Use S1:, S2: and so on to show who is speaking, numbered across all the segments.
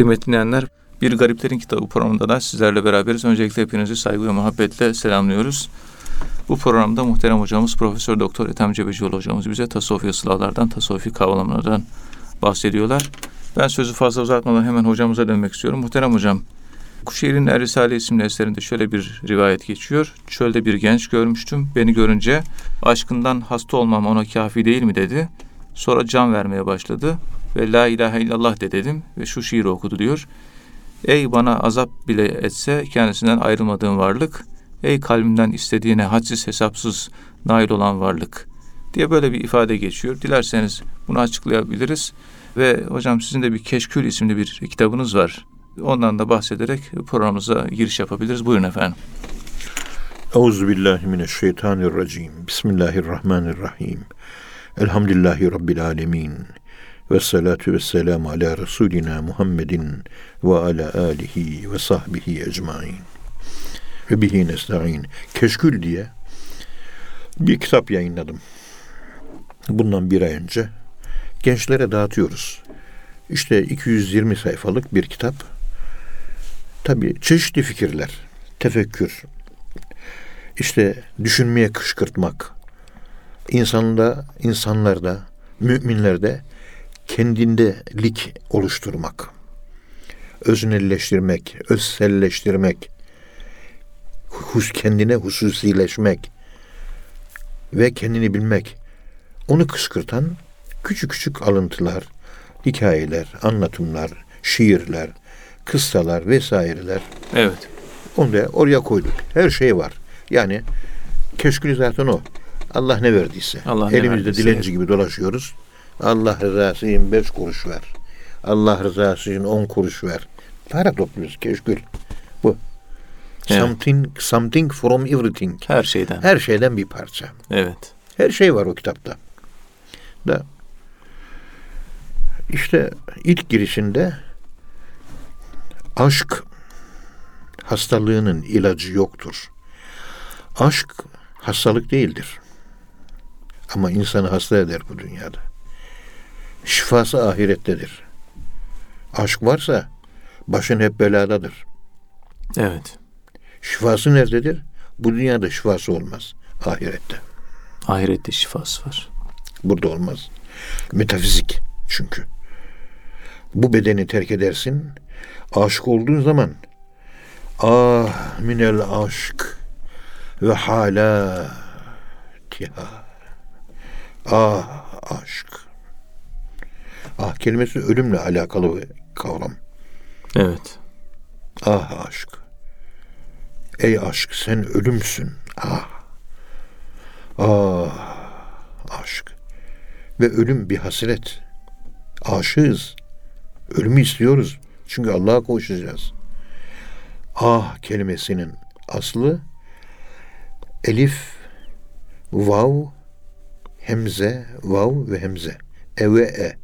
S1: Kıymetli dinleyenler, Bir Gariplerin Kitabı programında da sizlerle beraberiz. Öncelikle hepinizi saygı ve muhabbetle selamlıyoruz. Bu programda muhterem hocamız Profesör Doktor Ethem Cebecioğlu hocamız bize tasavvufi ıslahlardan, tasavvufi kavramlardan bahsediyorlar. Ben sözü fazla uzatmadan hemen hocamıza dönmek istiyorum. Muhterem hocam, Kuşehir'in Er Risale isimli eserinde şöyle bir rivayet geçiyor. Çölde bir genç görmüştüm. Beni görünce aşkından hasta olmam ona kafi değil mi dedi. Sonra can vermeye başladı ve la ilahe illallah de dedim ve şu şiiri okudu diyor. Ey bana azap bile etse kendisinden ayrılmadığım varlık, ey kalbimden istediğine hadsiz hesapsız nail olan varlık diye böyle bir ifade geçiyor. Dilerseniz bunu açıklayabiliriz. Ve hocam sizin de bir Keşkül isimli bir kitabınız var. Ondan da bahsederek programımıza giriş yapabiliriz. Buyurun efendim.
S2: Euzu billahi mineşşeytanirracim. Bismillahirrahmanirrahim. Elhamdülillahi rabbil alamin. Ve salatu ve selamu ala Resulina Muhammedin ve ala alihi ve sahbihi ecmain. Ve bihi nesta'in. Keşkül diye bir kitap yayınladım. Bundan bir ay önce. Gençlere dağıtıyoruz. İşte 220 sayfalık bir kitap. Tabi çeşitli fikirler, tefekkür, işte düşünmeye kışkırtmak, insanda, insanlarda, müminlerde kendindelik oluşturmak, öznelleştirmek, özselleştirmek, hus kendine hususileşmek ve kendini bilmek, onu kışkırtan küçük küçük alıntılar, hikayeler, anlatımlar, şiirler, kıssalar vesaireler.
S1: Evet.
S2: Onu da oraya koyduk. Her şey var. Yani keşkül zaten o. Allah ne verdiyse. Allah Elimizde verdiyse. dilenci gibi dolaşıyoruz. Allah rızası için beş kuruş ver. Allah rızası için on kuruş ver. Para topluyoruz keşkül. Bu. Evet. Something, something from everything.
S1: Her şeyden.
S2: Her şeyden bir parça.
S1: Evet.
S2: Her şey var o kitapta. Da işte ilk girişinde aşk hastalığının ilacı yoktur. Aşk hastalık değildir. Ama insanı hasta eder bu dünyada. Şifası ahirettedir. Aşk varsa başın hep beladadır.
S1: Evet.
S2: Şifası nerededir? Bu dünyada şifası olmaz. Ahirette.
S1: Ahirette şifası var.
S2: Burada olmaz. Metafizik çünkü. Bu bedeni terk edersin. Aşık olduğun zaman ah minel aşk ve hala tiha ah aşk ah kelimesi ölümle alakalı bir kavram.
S1: Evet.
S2: Ah aşk. Ey aşk sen ölümsün. Ah. Ah aşk. Ve ölüm bir hasret. Aşığız. Ölümü istiyoruz. Çünkü Allah'a koşacağız. Ah kelimesinin aslı elif, vav, hemze, vav ve hemze. Eve e.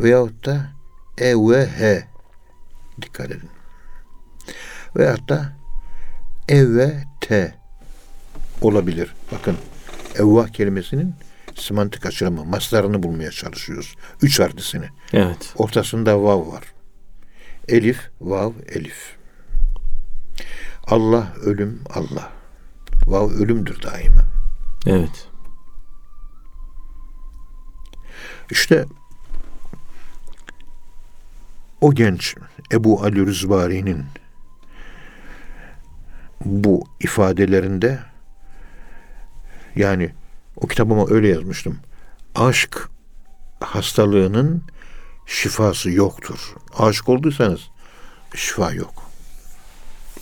S2: Veyahut da e ve he. Dikkat edin. Veyahut da te olabilir. Bakın evvah kelimesinin semantik açılımı, maslarını bulmaya çalışıyoruz. Üç harflisini.
S1: Evet.
S2: Ortasında vav var. Elif, vav, elif. Allah, ölüm, Allah. Vav ölümdür daima.
S1: Evet.
S2: İşte o genç Ebu Ali Rüzbari'nin bu ifadelerinde yani o kitabıma öyle yazmıştım. Aşk hastalığının şifası yoktur. Aşık olduysanız şifa yok.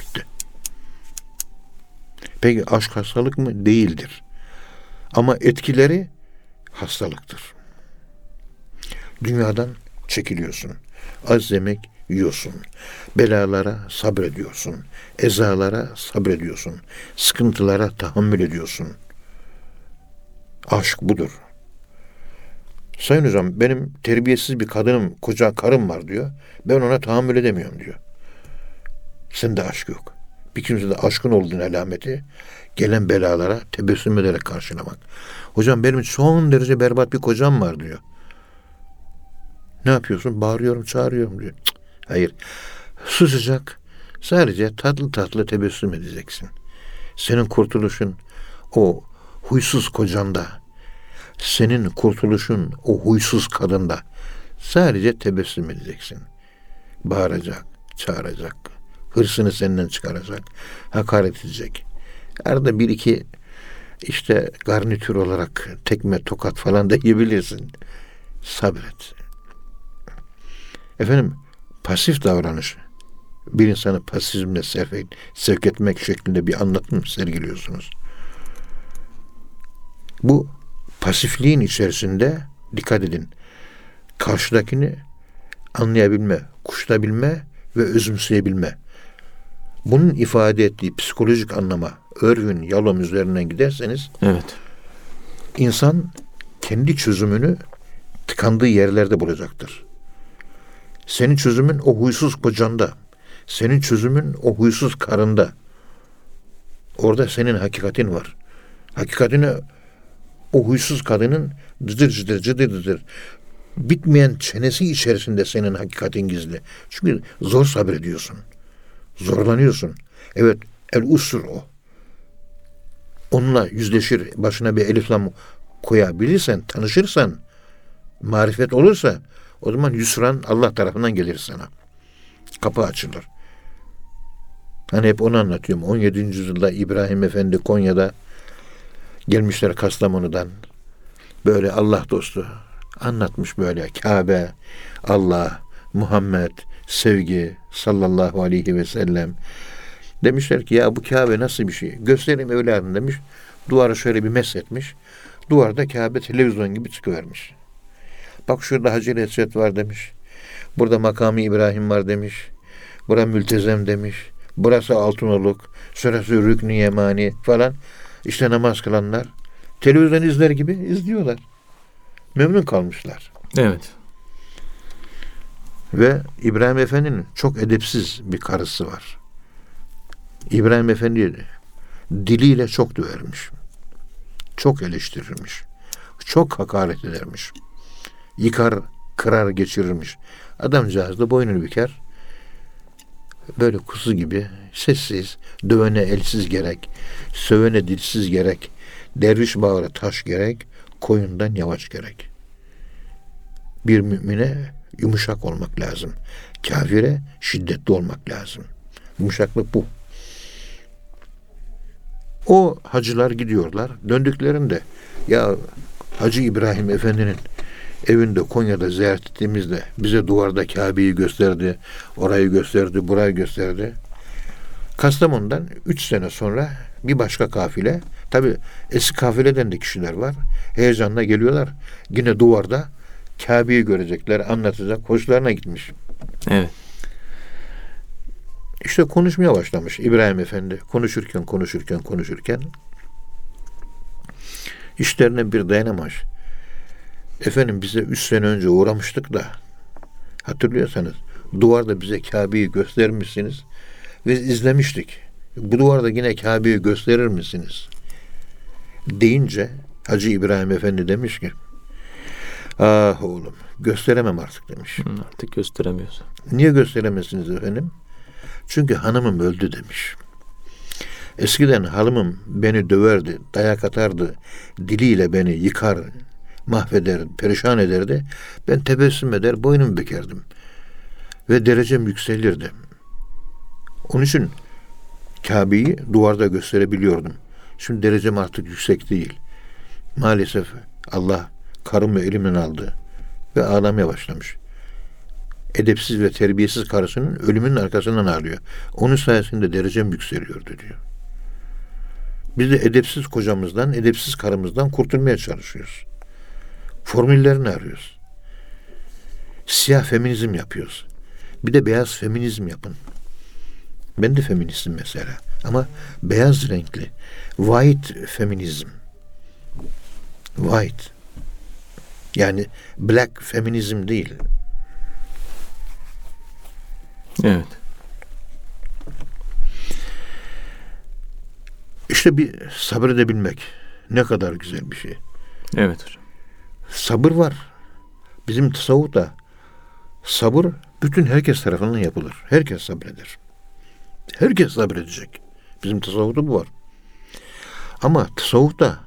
S2: Bitti. Peki aşk hastalık mı? Değildir. Ama etkileri hastalıktır. Dünyadan çekiliyorsun. Az yemek yiyorsun. Belalara sabrediyorsun. Ezalara sabrediyorsun. Sıkıntılara tahammül ediyorsun. Aşk budur. Sayın hocam benim terbiyesiz bir kadınım, koca karım var diyor. Ben ona tahammül edemiyorum diyor. Sende aşk yok. Bir kimsede aşkın olduğun alameti gelen belalara tebessüm ederek karşılamak. Hocam benim son derece berbat bir kocam var diyor. Ne yapıyorsun? Bağırıyorum, çağırıyorum diyor. Cık, Hayır. Susacak. Sadece tatlı tatlı tebessüm edeceksin. Senin kurtuluşun o huysuz kocanda. Senin kurtuluşun o huysuz kadında. Sadece tebessüm edeceksin. Bağıracak, çağıracak. Hırsını senden çıkaracak. Hakaret edecek. Arada bir iki işte garnitür olarak tekme tokat falan da yiyebilirsin. Sabret. Efendim pasif davranış bir insanı pasizmle sevk, sevk etmek şeklinde bir anlatım sergiliyorsunuz. Bu pasifliğin içerisinde dikkat edin. Karşıdakini anlayabilme, kuşlayabilme ve özümseyebilme. Bunun ifade ettiği psikolojik anlama Örvün, Yalom üzerinden giderseniz
S1: evet.
S2: insan kendi çözümünü tıkandığı yerlerde bulacaktır. Senin çözümün o huysuz kocanda. Senin çözümün o huysuz karında. Orada senin hakikatin var. Hakikatini o huysuz kadının cıdır cıdır cıdır cıdır bitmeyen çenesi içerisinde senin hakikatin gizli. Çünkü zor sabrediyorsun. Zorlanıyorsun. Evet el usur o. Onunla yüzleşir, başına bir eliflam koyabilirsen, tanışırsan, marifet olursa o zaman yusran Allah tarafından gelir sana. Kapı açılır. Hani hep onu anlatıyorum. 17. yüzyılda İbrahim Efendi Konya'da gelmişler Kastamonu'dan. Böyle Allah dostu anlatmış böyle Kabe, Allah, Muhammed, sevgi sallallahu aleyhi ve sellem. Demişler ki ya bu Kabe nasıl bir şey? Göstereyim evladım demiş. Duvarı şöyle bir mesletmiş. Duvarda Kabe televizyon gibi çıkıvermiş. Bak şurada Hacer Esved var demiş. Burada makamı İbrahim var demiş. Bura mültezem demiş. Burası Altınoluk. Şurası Rüknü Yemani falan. İşte namaz kılanlar. Televizyon izler gibi izliyorlar. Memnun kalmışlar.
S1: Evet.
S2: Ve İbrahim Efendi'nin çok edepsiz bir karısı var. İbrahim Efendi diliyle çok dövermiş. Çok eleştirirmiş. Çok hakaret edermiş. Yıkar, kırar geçirirmiş. Adamcağız da boynunu büker. Böyle kuzu gibi sessiz, dövene elsiz gerek, sövene dilsiz gerek, derviş bağıra taş gerek, koyundan yavaş gerek. Bir mümine yumuşak olmak lazım. Kafire şiddetli olmak lazım. Yumuşaklık bu. O hacılar gidiyorlar. Döndüklerinde ya Hacı İbrahim Efendi'nin evinde Konya'da ziyaret ettiğimizde bize duvarda Kabe'yi gösterdi, orayı gösterdi, burayı gösterdi. Kastamonu'dan üç sene sonra bir başka kafile, tabi eski kafileden de kişiler var. Heyecanla geliyorlar. Yine duvarda Kabe'yi görecekler, anlatacak. Hoşlarına gitmiş.
S1: Evet.
S2: İşte konuşmaya başlamış İbrahim Efendi. Konuşurken, konuşurken, konuşurken işlerine bir dayanamamış. Efendim bize üç sene önce uğramıştık da hatırlıyorsanız duvarda bize Kabe'yi göstermişsiniz ve izlemiştik. Bu duvarda yine Kabe'yi gösterir misiniz? Deyince Hacı İbrahim Efendi demiş ki Ah oğlum gösteremem artık demiş.
S1: Artık gösteremiyorsun.
S2: Niye gösteremezsiniz efendim? Çünkü hanımım öldü demiş. Eskiden hanımım beni döverdi, dayak atardı, diliyle beni yıkar, mahveder, perişan ederdi. Ben tebessüm eder, boynumu bükerdim. Ve derecem yükselirdi. Onun için Kabe'yi duvarda gösterebiliyordum. Şimdi derecem artık yüksek değil. Maalesef Allah karımı elimden aldı ve ağlamaya başlamış. Edepsiz ve terbiyesiz karısının ölümünün arkasından ağlıyor. Onun sayesinde derecem yükseliyordu diyor. Biz de edepsiz kocamızdan, edepsiz karımızdan kurtulmaya çalışıyoruz. Formüllerini arıyoruz. Siyah feminizm yapıyoruz. Bir de beyaz feminizm yapın. Ben de feministim mesela. Ama beyaz renkli. White feminizm. White. Yani black feminizm değil.
S1: Evet.
S2: İşte bir sabredebilmek ne kadar güzel bir şey.
S1: Evet hocam.
S2: Sabır var. Bizim tasavvufta sabır bütün herkes tarafından yapılır. Herkes sabreder. Herkes sabredecek. Bizim tasavvufta bu var. Ama tasavvufta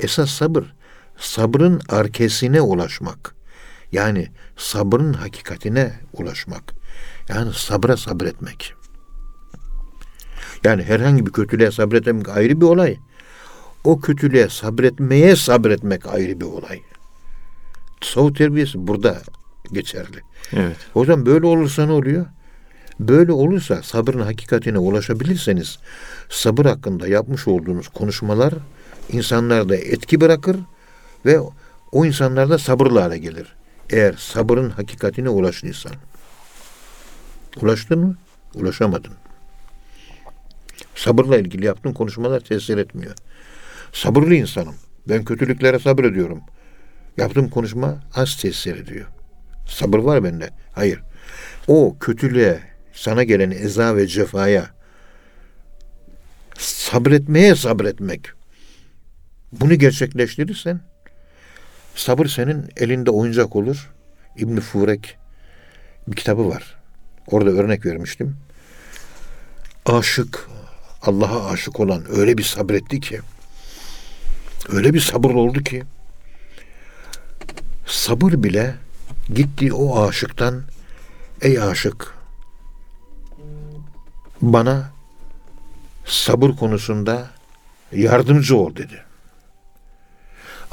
S2: esas sabır sabrın arkesine ulaşmak. Yani sabrın hakikatine ulaşmak. Yani sabra sabretmek. Yani herhangi bir kötülüğe sabretmek ayrı bir olay. O kötülüğe sabretmeye sabretmek ayrı bir olay. Tasavvuf terbiyesi burada geçerli.
S1: Evet.
S2: O zaman böyle olursa ne oluyor? Böyle olursa sabrın hakikatine ulaşabilirseniz sabır hakkında yapmış olduğunuz konuşmalar insanlarda etki bırakır ve o insanlar da sabırlı hale gelir. Eğer sabırın hakikatine ulaştıysan. Ulaştın mı? Ulaşamadın. Sabırla ilgili yaptığın konuşmalar tesir etmiyor. Sabırlı insanım. Ben kötülüklere sabrediyorum. Yaptığım konuşma az tesir ediyor. Sabır var bende. Hayır. O kötülüğe, sana gelen eza ve cefaya sabretmeye sabretmek. Bunu gerçekleştirirsen sabır senin elinde oyuncak olur. İbn Furek bir kitabı var. Orada örnek vermiştim. Aşık, Allah'a aşık olan öyle bir sabretti ki öyle bir sabır oldu ki sabır bile gitti o aşıktan ey aşık bana sabır konusunda yardımcı ol dedi.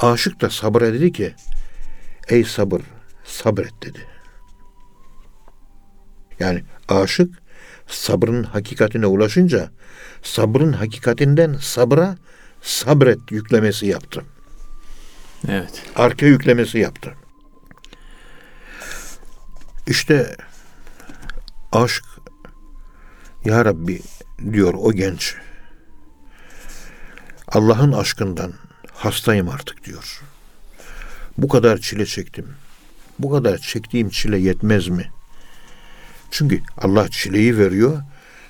S2: Aşık da sabıra dedi ki ey sabır sabret dedi. Yani aşık sabrın hakikatine ulaşınca sabrın hakikatinden sabra sabret yüklemesi yaptı.
S1: Evet.
S2: Arka yüklemesi yaptı. İşte aşk ya Rabbi diyor o genç. Allah'ın aşkından hastayım artık diyor. Bu kadar çile çektim. Bu kadar çektiğim çile yetmez mi? Çünkü Allah çileyi veriyor,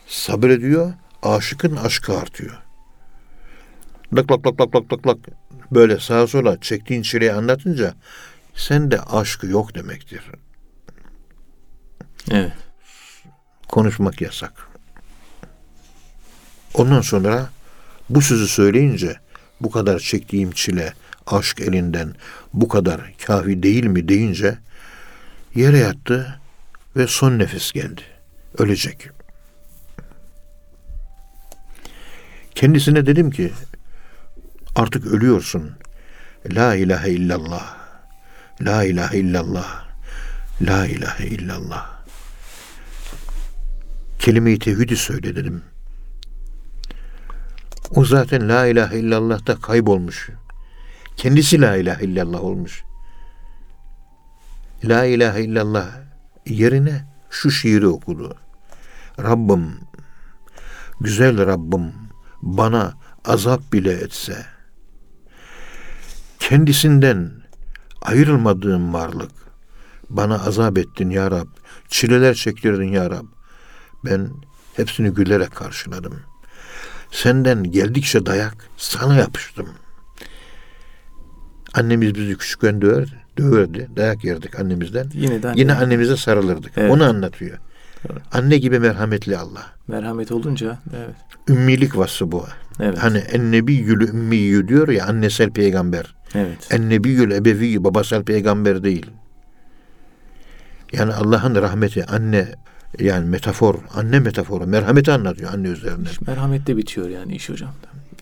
S2: sabrediyor, aşıkın aşkı artıyor. Lak lak lak lak lak lak lak böyle sağa sola çektiğin çileyi anlatınca sende aşkı yok demektir.
S1: Evet.
S2: Konuşmak yasak. Ondan sonra bu sözü söyleyince bu kadar çektiğim çile aşk elinden bu kadar kafi değil mi deyince yere yattı ve son nefes geldi. Ölecek. Kendisine dedim ki artık ölüyorsun. La ilahe illallah. La ilahe illallah. La ilahe illallah. Kelime-i tevhidi söyle dedim. O zaten la ilahe illallah'ta kaybolmuş. Kendisi la ilahe illallah olmuş. La ilahe illallah yerine şu şiiri okudu. Rabbim, güzel Rabbim bana azap bile etse, kendisinden ayrılmadığım varlık, bana azap ettin ya Rab, çileler çektirdin ya Rab. Ben hepsini gülerek karşıladım. Senden geldikçe dayak sana yapıştım. Annemiz bizi küçükken döverdi. Döverdi. Dayak yerdik annemizden.
S1: Yine, de
S2: Yine annemize sarılırdık.
S1: Evet.
S2: Onu anlatıyor.
S1: Evet.
S2: Anne gibi merhametli Allah.
S1: Merhamet olunca evet.
S2: Ümmilik vasfı bu.
S1: Evet.
S2: Hani ennebiyyül ümmiyyü diyor ya annesel peygamber.
S1: Evet.
S2: Ennebiyyül ebevi babasal peygamber değil. Yani Allah'ın rahmeti anne yani metafor, anne metaforu, merhameti anlatıyor anne üzerine.
S1: Merhamette bitiyor yani iş hocam.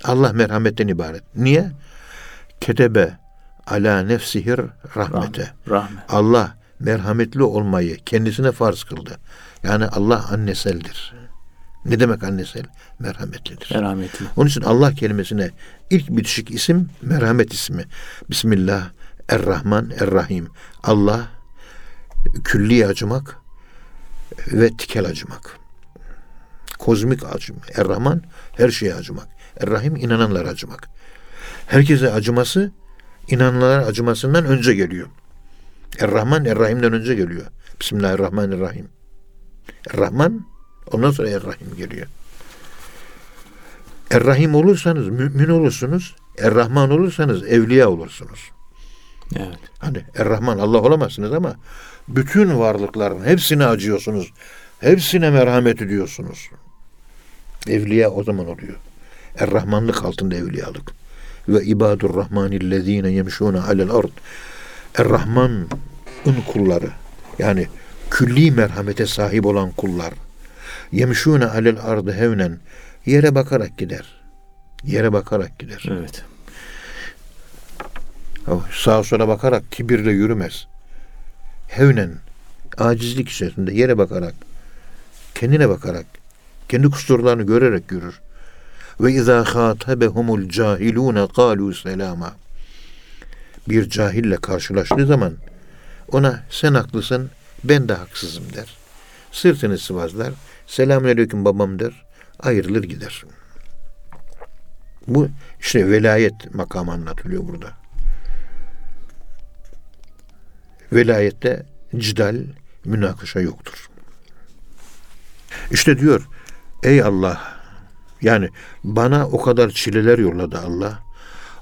S2: Allah merhametten ibaret. Niye? Ketebe ala nefsihir rahmete.
S1: Rahmet.
S2: Allah merhametli olmayı kendisine farz kıldı. Yani Allah anneseldir. Ne demek annesel? Merhametlidir.
S1: Merhametli.
S2: Onun için Allah kelimesine ilk bitişik isim merhamet ismi. Bismillah, Er-Rahman, Er-Rahim. Allah külli acımak ve tikel acımak. Kozmik acımak. Er-Rahman her şeye acımak. Er-Rahim inananlara acımak. Herkese acıması inananlara acımasından önce geliyor. Er-Rahman Er-Rahim'den önce geliyor. Bismillahirrahmanirrahim. Er-Rahman ondan sonra Er-Rahim geliyor. Er-Rahim olursanız mümin olursunuz. Er-Rahman olursanız evliya olursunuz.
S1: Evet.
S2: Hani Er-Rahman Allah olamazsınız ama Bütün varlıkların hepsine acıyorsunuz. Hepsine merhamet ediyorsunuz. Evliya o zaman oluyor. Er-Rahmanlık altında evliyalık. Ve ibadur rahmanillezine yemşûne alel ard. Er-Rahman'ın kulları. Yani külli merhamete sahip olan kullar. Yemşûne alel ardı hevnen. Yere bakarak gider. Yere bakarak gider.
S1: Evet.
S2: Sağa sola bakarak kibirle yürümez. Hevnen, acizlik içerisinde yere bakarak, kendine bakarak, kendi kusurlarını görerek yürür. Ve izâ khâtebehumul cahilûne kâlû selâma. Bir cahille karşılaştığı zaman ona sen haklısın, ben de haksızım der. Sırtını sıvazlar, selamünaleyküm babam der, ayrılır gider. Bu işte velayet makamı anlatılıyor burada. Velayette cidal, münakaşa yoktur. İşte diyor, ey Allah, yani bana o kadar çileler yolladı Allah.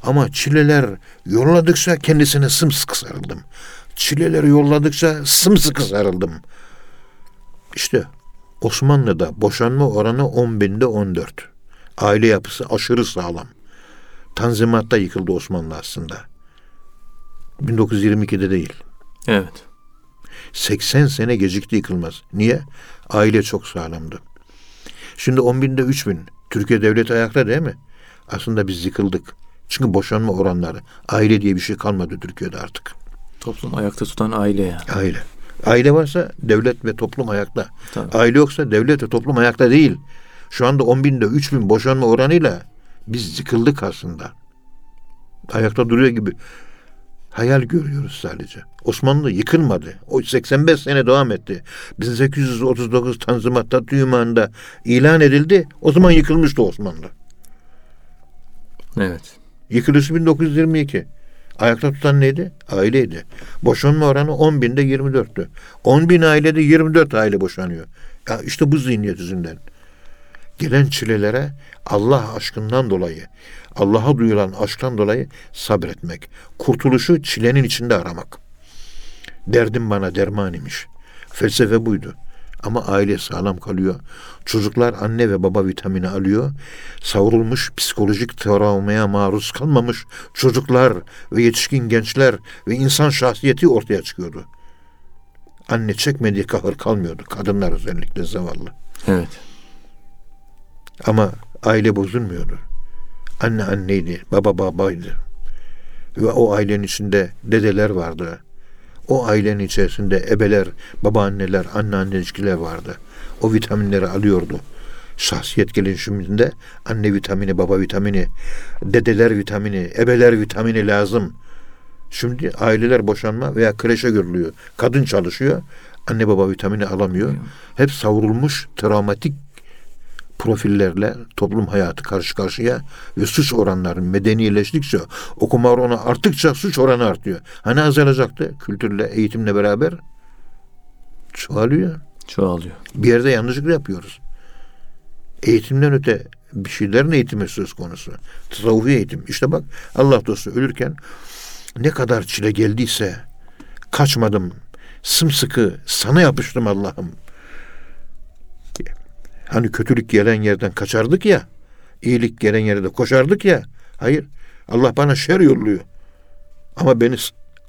S2: Ama çileler yolladıkça kendisine sımsıkı sarıldım. Çileler yolladıkça sımsıkı sarıldım. İşte Osmanlı'da boşanma oranı 10 binde 14. Aile yapısı aşırı sağlam. Tanzimat'ta yıkıldı Osmanlı aslında. 1922'de değil.
S1: Evet.
S2: 80 sene gecikti yıkılmaz. Niye? Aile çok sağlamdı. Şimdi 10 binde 3 bin. Türkiye devleti ayakta değil mi? Aslında biz yıkıldık. Çünkü boşanma oranları. Aile diye bir şey kalmadı Türkiye'de artık.
S1: Toplum ayakta tutan aile yani.
S2: Aile. Aile varsa devlet ve toplum ayakta.
S1: Tabii.
S2: Aile yoksa devlet ve toplum ayakta değil. Şu anda 10 binde 3 bin boşanma oranıyla biz yıkıldık aslında. Ayakta duruyor gibi. Hayal görüyoruz sadece. Osmanlı yıkılmadı. O 85 sene devam etti. 1839 Tanzimat'ta Tüyman'da ilan edildi. O zaman yıkılmıştı Osmanlı.
S1: Evet.
S2: Yıkılışı 1922. Ayakta tutan neydi? Aileydi. Boşanma oranı 10 binde 24'tü. 10 bin ailede 24 aile boşanıyor. Ya işte bu zihniyet yüzünden. Gelen çilelere Allah aşkından dolayı, Allah'a duyulan aşktan dolayı sabretmek. Kurtuluşu çilenin içinde aramak. Derdim bana derman imiş. Felsefe buydu. Ama aile sağlam kalıyor. Çocuklar anne ve baba vitamini alıyor. Savrulmuş psikolojik travmaya maruz kalmamış çocuklar ve yetişkin gençler ve insan şahsiyeti ortaya çıkıyordu. Anne çekmediği kahır kalmıyordu. Kadınlar özellikle zavallı.
S1: Evet.
S2: Ama aile bozulmuyordu. Anne anneydi, baba babaydı. Ve o ailenin içinde dedeler vardı. O ailenin içerisinde ebeler, babaanneler, anneanne ilişkiler vardı. O vitaminleri alıyordu. Şahsiyet gelişiminde anne vitamini, baba vitamini, dedeler vitamini, ebeler vitamini lazım. Şimdi aileler boşanma veya kreşe görülüyor. Kadın çalışıyor, anne baba vitamini alamıyor. Hep savrulmuş travmatik profillerle toplum hayatı karşı karşıya ve suç oranları medenileştikçe okuma oranı arttıkça suç oranı artıyor. Hani azalacaktı kültürle eğitimle beraber çoğalıyor.
S1: Çoğalıyor.
S2: Bir yerde yanlışlık yapıyoruz. Eğitimden öte bir şeylerin eğitimi söz konusu. Tasavvufi eğitim. İşte bak Allah dostu ölürken ne kadar çile geldiyse kaçmadım. Sımsıkı sana yapıştım Allah'ım. Hani kötülük gelen yerden kaçardık ya. iyilik gelen yerde koşardık ya. Hayır. Allah bana şer yolluyor. Ama beni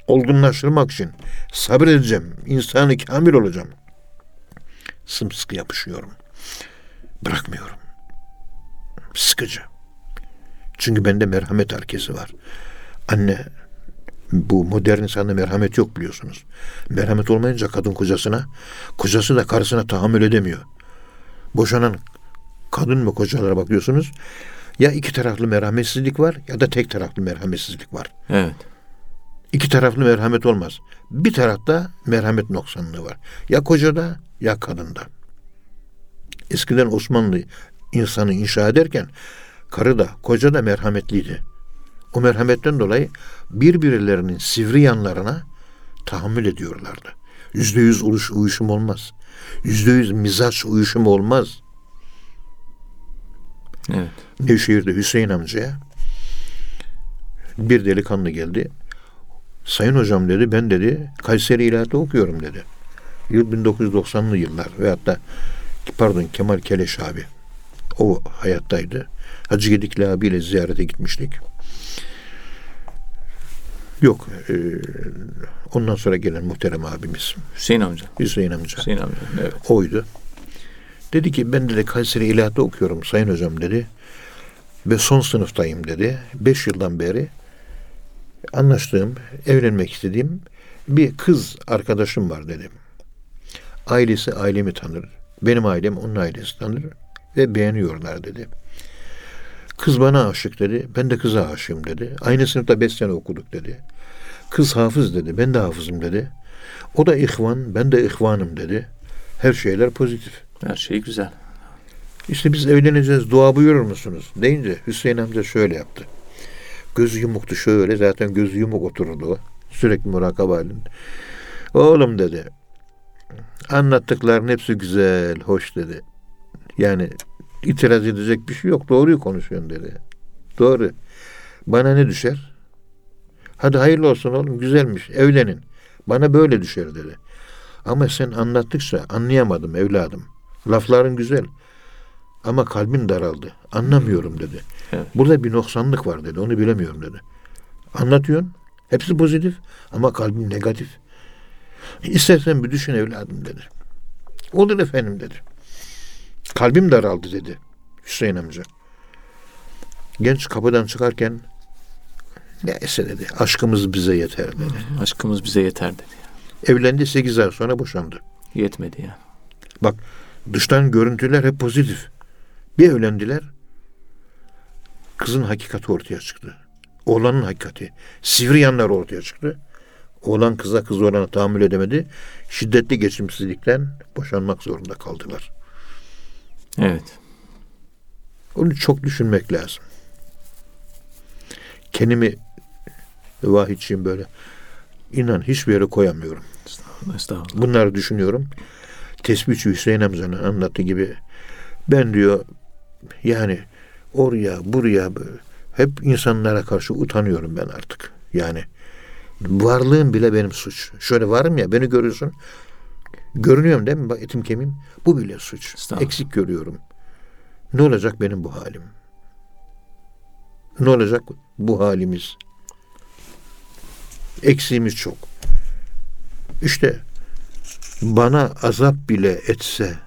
S2: olgunlaştırmak için sabredeceğim. insanı kamil olacağım. Sımsıkı yapışıyorum. Bırakmıyorum. Sıkıcı. Çünkü bende merhamet herkesi var. Anne bu modern insanda merhamet yok biliyorsunuz. Merhamet olmayınca kadın kocasına, kocası da karısına tahammül edemiyor boşanan kadın ve kocalara bakıyorsunuz. Ya iki taraflı merhametsizlik var ya da tek taraflı merhametsizlik var.
S1: Evet.
S2: İki taraflı merhamet olmaz. Bir tarafta merhamet noksanlığı var. Ya kocada ya kadında. Eskiden Osmanlı insanı inşa ederken karı da koca da merhametliydi. O merhametten dolayı birbirlerinin sivri yanlarına tahammül ediyorlardı. Yüzde yüz uyuşum olmaz. Yüzde yüz mizaç uyuşumu olmaz.
S1: Evet.
S2: Nevşehir'de Hüseyin amcaya bir delikanlı geldi. Sayın hocam dedi ben dedi Kayseri İlahiyat'ta okuyorum dedi. Yıl 1990'lı yıllar ve hatta pardon Kemal Keleş abi o hayattaydı. Hacı Gedikli abiyle ziyarete gitmiştik. Yok. E, ondan sonra gelen muhterem abimiz.
S1: Hüseyin amca.
S2: Hüseyin amca.
S1: Hüseyin amca. Evet.
S2: Oydu. Dedi ki ben de Kayseri İlahiyat'ta okuyorum sayın hocam dedi. Ve son sınıftayım dedi. Beş yıldan beri anlaştığım, evlenmek istediğim bir kız arkadaşım var dedim. Ailesi ailemi tanır. Benim ailem onun ailesi tanır ve beğeniyorlar dedi. Kız bana aşık dedi. Ben de kıza aşığım dedi. Aynı sınıfta beş sene okuduk dedi. Kız hafız dedi. Ben de hafızım dedi. O da ihvan, ben de ihvanım dedi. Her şeyler pozitif.
S1: Her şey güzel.
S2: İşte biz evleneceğiz dua buyurur musunuz? Deyince Hüseyin amca şöyle yaptı. Gözü yumuktu şöyle zaten gözü yumuk otururdu. Sürekli murakaba halinde. Oğlum dedi. Anlattıkların hepsi güzel, hoş dedi. Yani itiraz edecek bir şey yok. Doğruyu konuşuyorsun dedi. Doğru. Bana ne düşer? Hadi hayırlı olsun oğlum güzelmiş evlenin. Bana böyle düşer dedi. Ama sen anlattıkça anlayamadım evladım. Lafların güzel. Ama kalbin daraldı. Anlamıyorum dedi. Evet. Burada bir noksanlık var dedi. Onu bilemiyorum dedi. Anlatıyorsun. Hepsi pozitif ama kalbin negatif. İstersen bir düşün evladım dedi. Olur efendim dedi. Kalbim daraldı dedi Hüseyin amca. Genç kapıdan çıkarken neyse dedi. Aşkımız bize yeter dedi.
S1: Aşkımız bize yeter dedi.
S2: Evlendi sekiz ay sonra boşandı.
S1: Yetmedi ya.
S2: Bak dıştan görüntüler hep pozitif. Bir evlendiler. Kızın hakikati ortaya çıktı. Oğlanın hakikati. Sivri yanlar ortaya çıktı. Oğlan kıza kız oğlana tahammül edemedi. Şiddetli geçimsizlikten boşanmak zorunda kaldılar.
S1: Evet.
S2: Onu çok düşünmek lazım. Kendimi vahidçiyim böyle. İnan hiçbir yere koyamıyorum. Estağfurullah, estağfurullah. Bunları düşünüyorum. Tesbihçi Hüseyin amcanın anlattığı gibi ben diyor yani oraya buraya hep insanlara karşı utanıyorum ben artık. Yani varlığım bile benim suç. Şöyle varım ya beni görüyorsun. Görünüyorum değil mi? Bak etim kemiğim. Bu bile suç. Eksik görüyorum. Ne olacak benim bu halim? Ne olacak bu halimiz? Eksiğimiz çok. İşte bana azap bile etse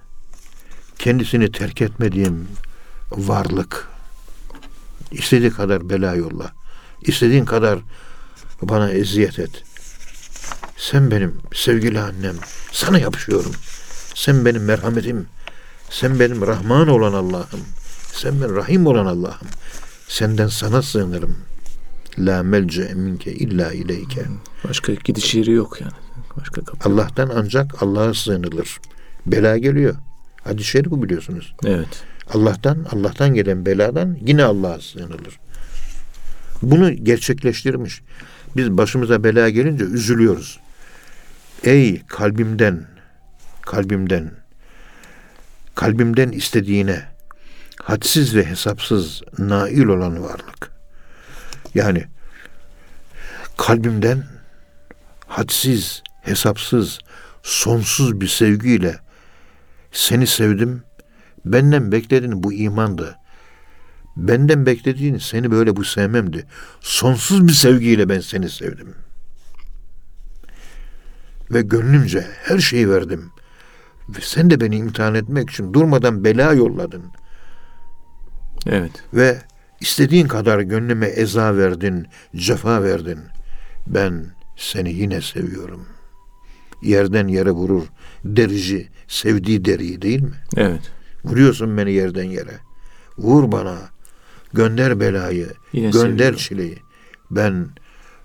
S2: kendisini terk etmediğim varlık istediği kadar bela yolla. istediğin kadar bana eziyet et. Sen benim sevgili annem. Sana yapışıyorum. Sen benim merhametim. Sen benim Rahman olan Allah'ım. Sen benim Rahim olan Allah'ım. Senden sana sığınırım. La melce minke illa ileyke.
S1: Başka gidiş yeri yok yani. Başka
S2: kapı. Allah'tan ancak Allah'a sığınılır. Bela geliyor. Hadis-i şerif bu biliyorsunuz.
S1: Evet.
S2: Allah'tan, Allah'tan gelen beladan yine Allah'a sığınılır. Bunu gerçekleştirmiş. Biz başımıza bela gelince üzülüyoruz. Ey kalbimden, kalbimden, kalbimden istediğine hadsiz ve hesapsız nail olan varlık. Yani kalbimden hadsiz, hesapsız, sonsuz bir sevgiyle seni sevdim. Benden beklediğin bu imandı. Benden beklediğin seni böyle bu sevmemdi. Sonsuz bir sevgiyle ben seni sevdim. Ve gönlümce her şeyi verdim. Ve sen de beni imtihan etmek için durmadan bela yolladın.
S1: Evet.
S2: Ve istediğin kadar gönlüme eza verdin, cefa verdin. Ben seni yine seviyorum. Yerden yere vurur. Derici sevdiği deriyi değil mi?
S1: Evet.
S2: Vuruyorsun beni yerden yere. Vur bana. Gönder belayı. Yine gönder seviyorum. çileyi. Ben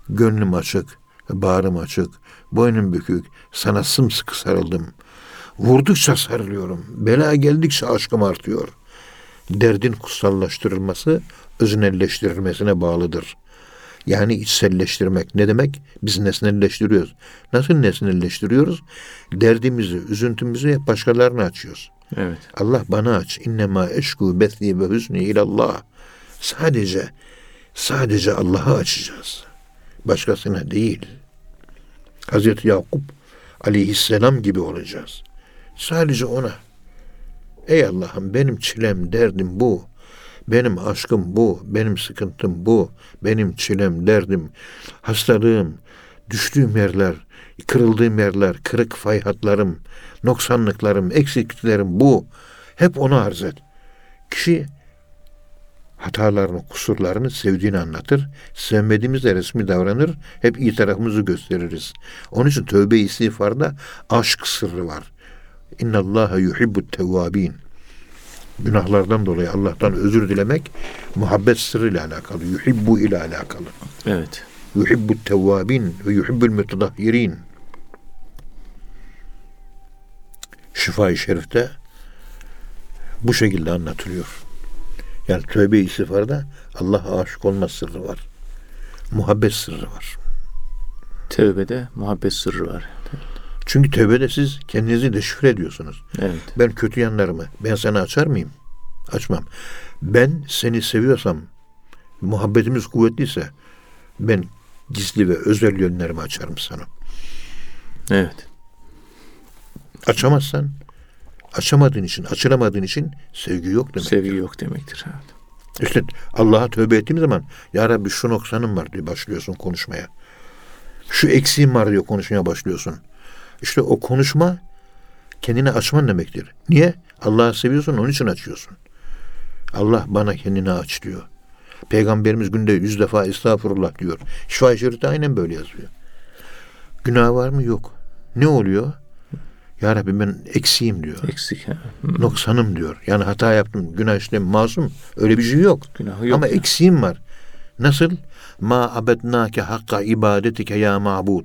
S2: gönlüm açık, bağrım açık, boynum bükük, sana sımsıkı sarıldım. Vurdukça sarılıyorum. Bela geldikçe aşkım artıyor. Derdin kutsallaştırılması öznelleştirilmesine bağlıdır. Yani içselleştirmek ne demek? Biz nesnelleştiriyoruz. Nasıl nesnelleştiriyoruz? Derdimizi, üzüntümüzü hep başkalarına açıyoruz.
S1: Evet.
S2: Allah bana aç. İnnemâ eşkû bethi ve hüzni ilallah. Sadece, sadece Allah'a açacağız. Başkasına değil. Hazreti Yakup aleyhisselam gibi olacağız. Sadece ona. Ey Allah'ım benim çilem, derdim bu. Benim aşkım bu, benim sıkıntım bu, benim çilem, derdim, hastalığım, düştüğüm yerler, kırıldığım yerler, kırık fay hatlarım, noksanlıklarım, eksikliklerim bu. Hep onu arz et. Kişi hatalarını, kusurlarını sevdiğini anlatır. Sevmediğimizde resmi davranır. Hep iyi tarafımızı gösteririz. Onun için tövbe istiğfarda aşk sırrı var. İnna Allaha yuhibbut tevvabin. Günahlardan dolayı Allah'tan özür dilemek muhabbet sırrıyla alakalı. Yuhibbu ile alakalı.
S1: Evet.
S2: Yuhibbut tevvabin ve yuhibbul mütedahhirin. Şifa-i Şerif'te bu şekilde anlatılıyor. Yani tövbe istiğfarda Allah'a aşık olma sırrı var. Muhabbet sırrı var.
S1: Tövbede muhabbet sırrı var.
S2: Çünkü tövbede siz kendinizi deşifre ediyorsunuz.
S1: Evet.
S2: Ben kötü yanlarımı ben sana açar mıyım? Açmam. Ben seni seviyorsam, muhabbetimiz kuvvetliyse ben gizli ve özel yönlerimi açarım sana.
S1: Evet.
S2: Açamazsan, açamadığın için, açılamadığın için sevgi yok demek.
S1: Sevgi yok demektir. Evet.
S2: İşte Allah'a tövbe ettiğim zaman Ya Rabbi şu noksanım var diye başlıyorsun konuşmaya. Şu eksiğim var diyor konuşmaya başlıyorsun. İşte o konuşma kendini açman demektir. Niye? Allah'ı seviyorsun onun için açıyorsun. Allah bana kendini aç diyor. Peygamberimiz günde yüz defa estağfurullah diyor. Şifa-i Şerif'te aynen böyle yazıyor. Günah var mı? Yok. Ne oluyor? Ya Rabbi ben eksiğim diyor.
S1: Eksik. Ha.
S2: Noksanım diyor. Yani hata yaptım, günah işledim, masum. Öyle bir şey yok.
S1: Günahı yok
S2: Ama
S1: ya.
S2: eksiğim var. Nasıl? Ma abednake hakka ibadetike ya ma'bud.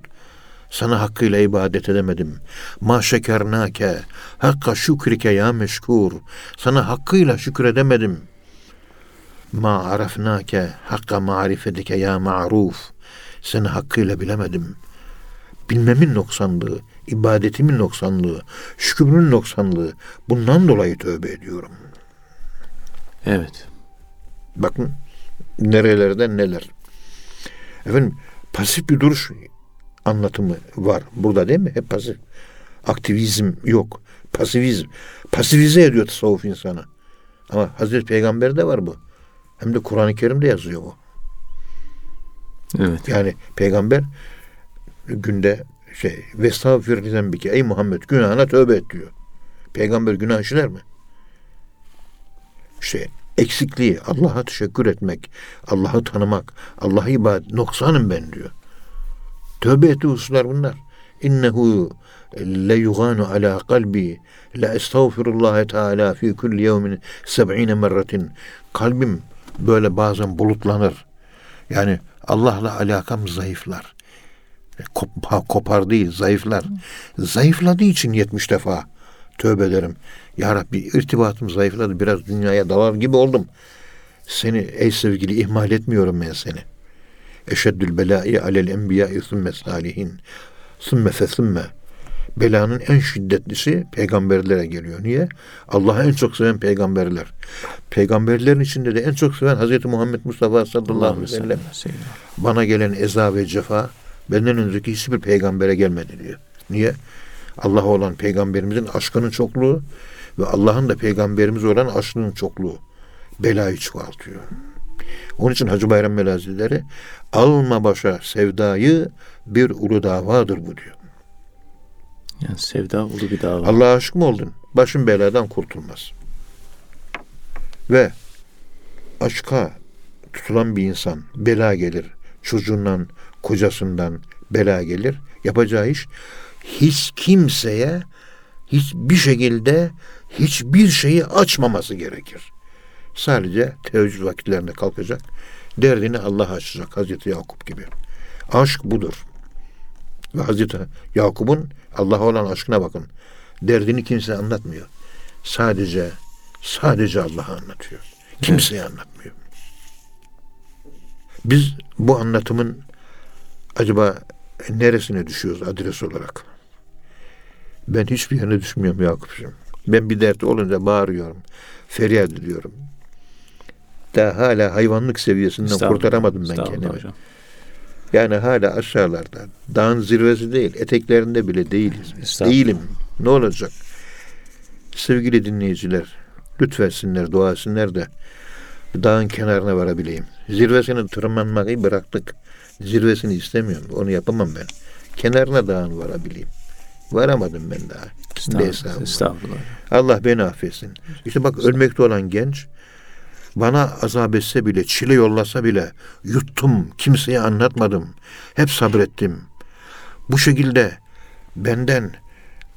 S2: Sana hakkıyla ibadet edemedim. Ma şekernake hakka şükrike ya meşkur. Sana hakkıyla şükredemedim. Ma arafnake hakka marifetike ya ma'ruf. Seni hakkıyla bilemedim. Bilmemin noksanlığı, ibadetimin noksanlığı, şükrümün noksanlığı. Bundan dolayı tövbe ediyorum.
S1: Evet.
S2: Bakın nerelerden neler. Efendim pasif bir duruş anlatımı var burada değil mi? Hep pasif. Aktivizm yok. Pasivizm. Pasifize ediyor tasavvuf insanı. Ama Hazreti Peygamber'de var bu. Hem de Kur'an-ı Kerim'de yazıyor bu.
S1: Evet.
S2: Yani peygamber günde şey vestağfir zembike ey Muhammed günahına tövbe et diyor. Peygamber günah işler mi? İşte eksikliği, Allah'a teşekkür etmek, Allah'ı tanımak, Allah'a ibadet, noksanım ben diyor. Tövbe ettiği hususlar bunlar. İnnehu le yuganu ala kalbi la estağfirullah teala fi kulli yevmin seb'ine merratin. Kalbim böyle bazen bulutlanır. Yani Allah'la alakam zayıflar. Kop, kopar değil, zayıflar. Zayıfladığı için 70 defa tövbe ederim. Ya Rabbi irtibatım zayıfladı. Biraz dünyaya dalar gibi oldum. Seni ey sevgili ihmal etmiyorum ben seni. Eşeddül belai alel enbiya sümme salihin. Sümme fe sümme. Belanın en şiddetlisi peygamberlere geliyor. Niye? Allah'ı en çok seven peygamberler. Peygamberlerin içinde de en çok seven Hz. Muhammed Mustafa sallallahu aleyhi ve sellem. Bana gelen eza ve cefa benden önceki hiçbir peygambere gelmedi diyor. Niye? Allah'a olan peygamberimizin aşkının çokluğu ve Allah'ın da peygamberimiz olan aşkının çokluğu belayı çoğaltıyor. Onun için Hacı Bayram Veli Hazretleri alma başa sevdayı bir ulu davadır bu diyor.
S1: Yani sevda ulu bir dava.
S2: Allah'a aşık mı oldun? Başın beladan kurtulmaz. Ve aşka tutulan bir insan bela gelir. Çocuğundan, kocasından bela gelir. Yapacağı iş hiç kimseye hiçbir şekilde hiçbir şeyi açmaması gerekir. Sadece teheccüd vakitlerinde kalkacak. Derdini Allah açacak. Hazreti Yakup gibi. Aşk budur. Ve Hazreti Yakup'un Allah'a olan aşkına bakın. Derdini kimse anlatmıyor. Sadece sadece Allah'a anlatıyor. Kimseye anlatmıyor. Biz bu anlatımın acaba neresine düşüyoruz adres olarak? Ben hiçbir yerine düşmüyorum Yakup'cığım. Ben bir dert olunca bağırıyorum. Feryat ediyorum. Daha hala hayvanlık seviyesinden kurtaramadım ben kendimi.
S1: Hocam.
S2: Yani hala aşağılarda. Dağın zirvesi değil, eteklerinde bile değiliz. Değilim. Ne olacak? Sevgili dinleyiciler, lütfetsinler, dua etsinler de dağın kenarına varabileyim. Zirvesini tırmanmayı bıraktık. Zirvesini istemiyorum. Onu yapamam ben. Kenarına dağın varabileyim. Varamadım ben daha.
S1: Estağfurullah. Estağfurullah.
S2: Allah beni affetsin. İşte bak ölmekte olan genç bana azap etse bile, çile yollasa bile yuttum, kimseye anlatmadım. Hep sabrettim. Bu şekilde benden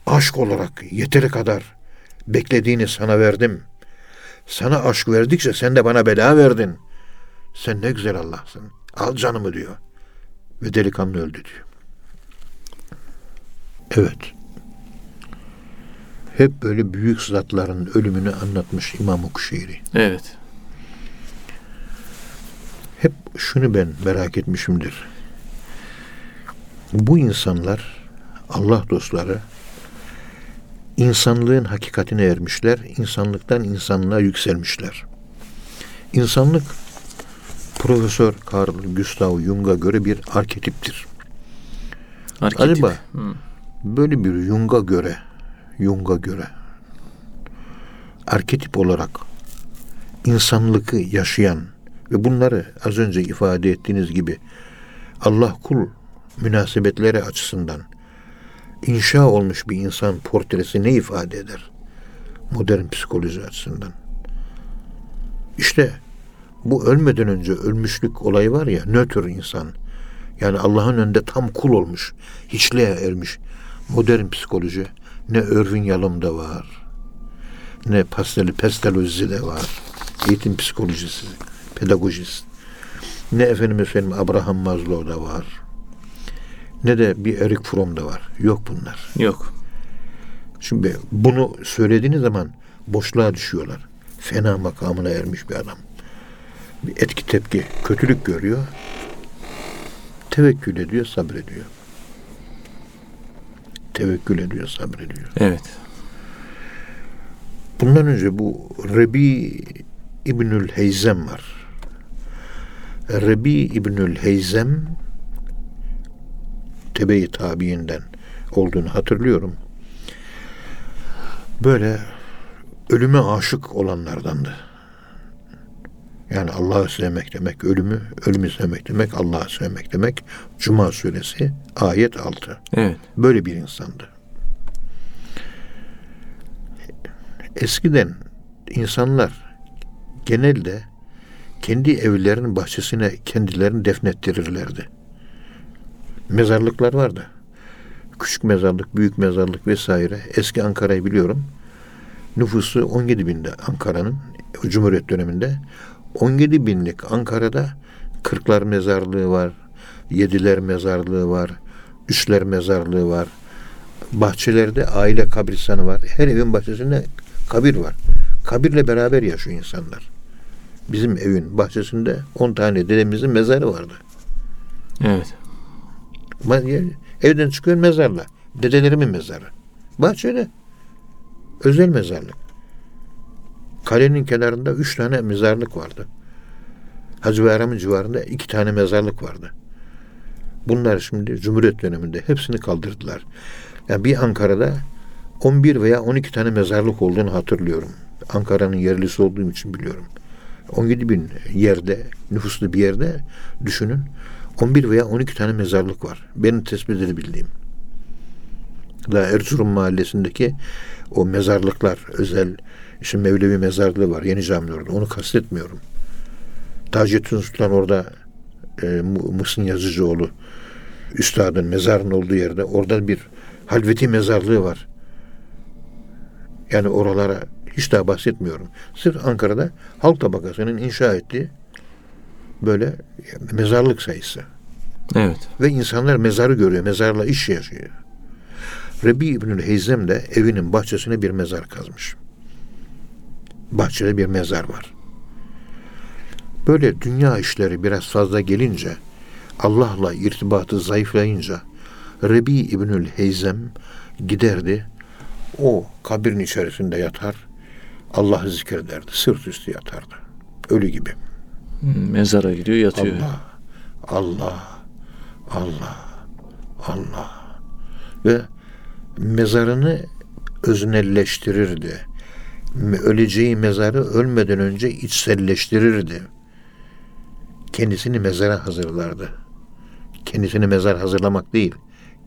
S2: aşk olarak yeteri kadar beklediğini sana verdim. Sana aşk verdikçe sen de bana bela verdin. Sen ne güzel Allah'sın. Al canımı diyor. Ve delikanlı öldü diyor. Evet. Hep böyle büyük zatların ölümünü anlatmış İmam Kuşeyri.
S1: Evet.
S2: Hep şunu ben merak etmişimdir. Bu insanlar, Allah dostları, insanlığın hakikatine ermişler, insanlıktan insanlığa yükselmişler. İnsanlık, Profesör Carl Gustav Jung'a göre bir arketiptir. Arketip. Acaba hmm. böyle bir Jung'a göre, Jung'a göre arketip olarak insanlığı yaşayan ve bunları az önce ifade ettiğiniz gibi Allah kul münasebetleri açısından inşa olmuş bir insan portresi ne ifade eder? Modern psikoloji açısından. İşte bu ölmeden önce ölmüşlük olayı var ya nötr insan. Yani Allah'ın önünde tam kul olmuş, hiçliğe ermiş. Modern psikoloji ne Irving Yalom'da var, ne Pasteli Pestalozzi'de var. Eğitim psikolojisi pedagojist. Ne efendim efendim Abraham Maslow'da var. Ne de bir Eric Fromm'da var. Yok bunlar.
S1: Yok.
S2: Şimdi bunu söylediğiniz zaman boşluğa düşüyorlar. Fena makamına ermiş bir adam. Bir etki tepki, kötülük görüyor. Tevekkül ediyor, sabrediyor. Tevekkül ediyor, sabrediyor.
S1: Evet.
S2: Bundan önce bu Rebi İbnül Heyzem var. Rebi İbnül Heyzem tebe-i tabiinden olduğunu hatırlıyorum. Böyle ölüme aşık olanlardandı. Yani Allah'ı sevmek demek ölümü, ölümü sevmek demek Allah'ı sevmek demek. Cuma suresi ayet 6.
S1: Evet.
S2: Böyle bir insandı. Eskiden insanlar genelde kendi evlerinin bahçesine kendilerini defnettirirlerdi. Mezarlıklar vardı. Küçük mezarlık, büyük mezarlık vesaire. Eski Ankara'yı biliyorum. Nüfusu 17 binde Ankara'nın Cumhuriyet döneminde. 17 binlik Ankara'da Kırklar mezarlığı var, Yediler mezarlığı var, Üçler mezarlığı var. Bahçelerde aile kabristanı var. Her evin bahçesinde kabir var. Kabirle beraber yaşıyor insanlar bizim evin bahçesinde 10 tane dedemizin mezarı vardı.
S1: Evet.
S2: Evden çıkıyor mezarla. Dedelerimin mezarı. Bahçede. Özel mezarlık. Kalenin kenarında üç tane mezarlık vardı. Hacı Bayram'ın civarında iki tane mezarlık vardı. Bunlar şimdi Cumhuriyet döneminde hepsini kaldırdılar. Yani bir Ankara'da 11 veya 12 tane mezarlık olduğunu hatırlıyorum. Ankara'nın yerlisi olduğum için biliyorum. 17 bin yerde, nüfuslu bir yerde düşünün. 11 veya 12 tane mezarlık var. Benim tespit edebildiğim. Daha Erzurum mahallesindeki o mezarlıklar özel işte Mevlevi mezarlığı var. Yeni cami orada. Onu kastetmiyorum. Taceddin Sultan orada e, Muhsin Yazıcıoğlu üstadın mezarının olduğu yerde orada bir halveti mezarlığı var. Yani oralara hiç daha bahsetmiyorum. Sırf Ankara'da halk tabakasının inşa ettiği böyle mezarlık sayısı.
S1: Evet.
S2: Ve insanlar mezarı görüyor. Mezarla iş yaşıyor. Rebi İbnül Heyzem de evinin bahçesine bir mezar kazmış. Bahçede bir mezar var. Böyle dünya işleri biraz fazla gelince, Allah'la irtibatı zayıflayınca Rebi İbnül Heyzem giderdi. O kabirin içerisinde yatar. Allah'ı zikrederdi. Sırt üstü yatardı. Ölü gibi.
S1: Hmm, mezara gidiyor yatıyor.
S2: Allah, Allah, Allah, Allah. Ve mezarını öznelleştirirdi. Öleceği mezarı ölmeden önce içselleştirirdi. Kendisini mezara hazırlardı. Kendisini mezar hazırlamak değil,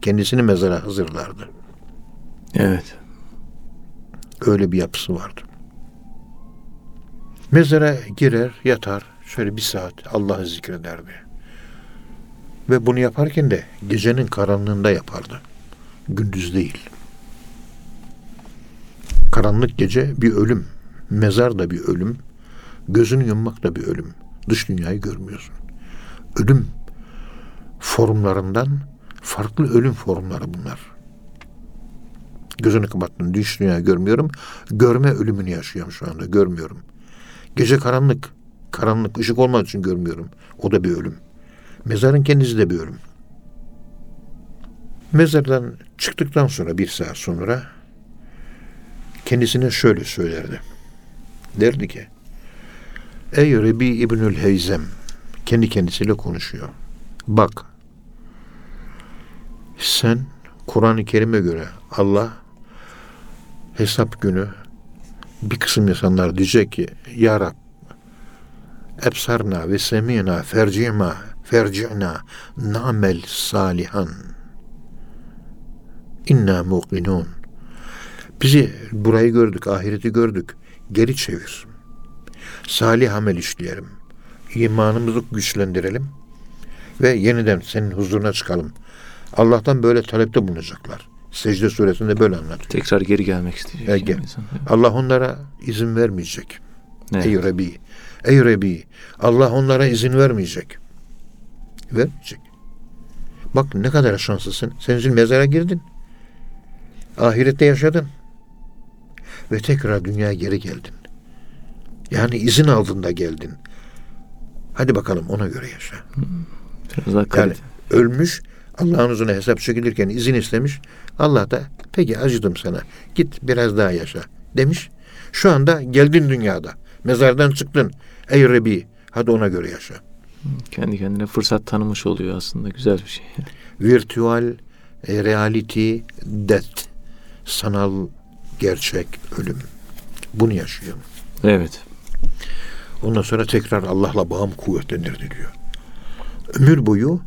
S2: kendisini mezara hazırlardı.
S1: Evet.
S2: Öyle bir yapısı vardı. Mezara girer, yatar, şöyle bir saat Allah'ı zikrederdi. Ve bunu yaparken de gecenin karanlığında yapardı. Gündüz değil. Karanlık gece bir ölüm. Mezar da bir ölüm. Gözünü yummak da bir ölüm. Dış dünyayı görmüyorsun. Ölüm formlarından farklı ölüm formları bunlar. Gözünü kapattın, dış dünyayı görmüyorum. Görme ölümünü yaşıyorum şu anda, görmüyorum. Gece karanlık. Karanlık, ışık olmadığı için görmüyorum. O da bir ölüm. Mezarın kendisi de bir ölüm. Mezardan çıktıktan sonra bir saat sonra kendisine şöyle söylerdi. Derdi ki Ey Rebi İbnül Heyzem kendi kendisiyle konuşuyor. Bak sen Kur'an-ı Kerim'e göre Allah hesap günü bir kısım insanlar diyecek ki Ya Rab ebsarna ve semina fercima ferci'na namel salihan inna muqinun bizi burayı gördük ahireti gördük geri çevir salih amel işleyelim imanımızı güçlendirelim ve yeniden senin huzuruna çıkalım Allah'tan böyle talepte bulunacaklar Secde suresinde böyle anlatıyor.
S1: Tekrar geri gelmek isteyecek.
S2: Yani gel. Allah onlara izin vermeyecek. Evet. Ey Rabbi. Ey Rabbi. Allah onlara izin vermeyecek. Vermeyecek. Bak ne kadar şanslısın. Sen şimdi mezara girdin. Ahirette yaşadın. Ve tekrar dünyaya geri geldin. Yani izin aldın geldin. Hadi bakalım ona göre yaşa. Biraz daha yani ölmüş Allah'ın huzuruna hesap çekilirken izin istemiş. Allah da peki acıdım sana. Git biraz daha yaşa demiş. Şu anda geldin dünyada. Mezardan çıktın. Ey Rabbi hadi ona göre yaşa.
S1: Kendi kendine fırsat tanımış oluyor aslında. Güzel bir şey.
S2: Virtual reality death. Sanal gerçek ölüm. Bunu yaşıyor.
S1: Evet.
S2: Ondan sonra tekrar Allah'la bağım kuvvetlenirdi diyor. Ömür boyu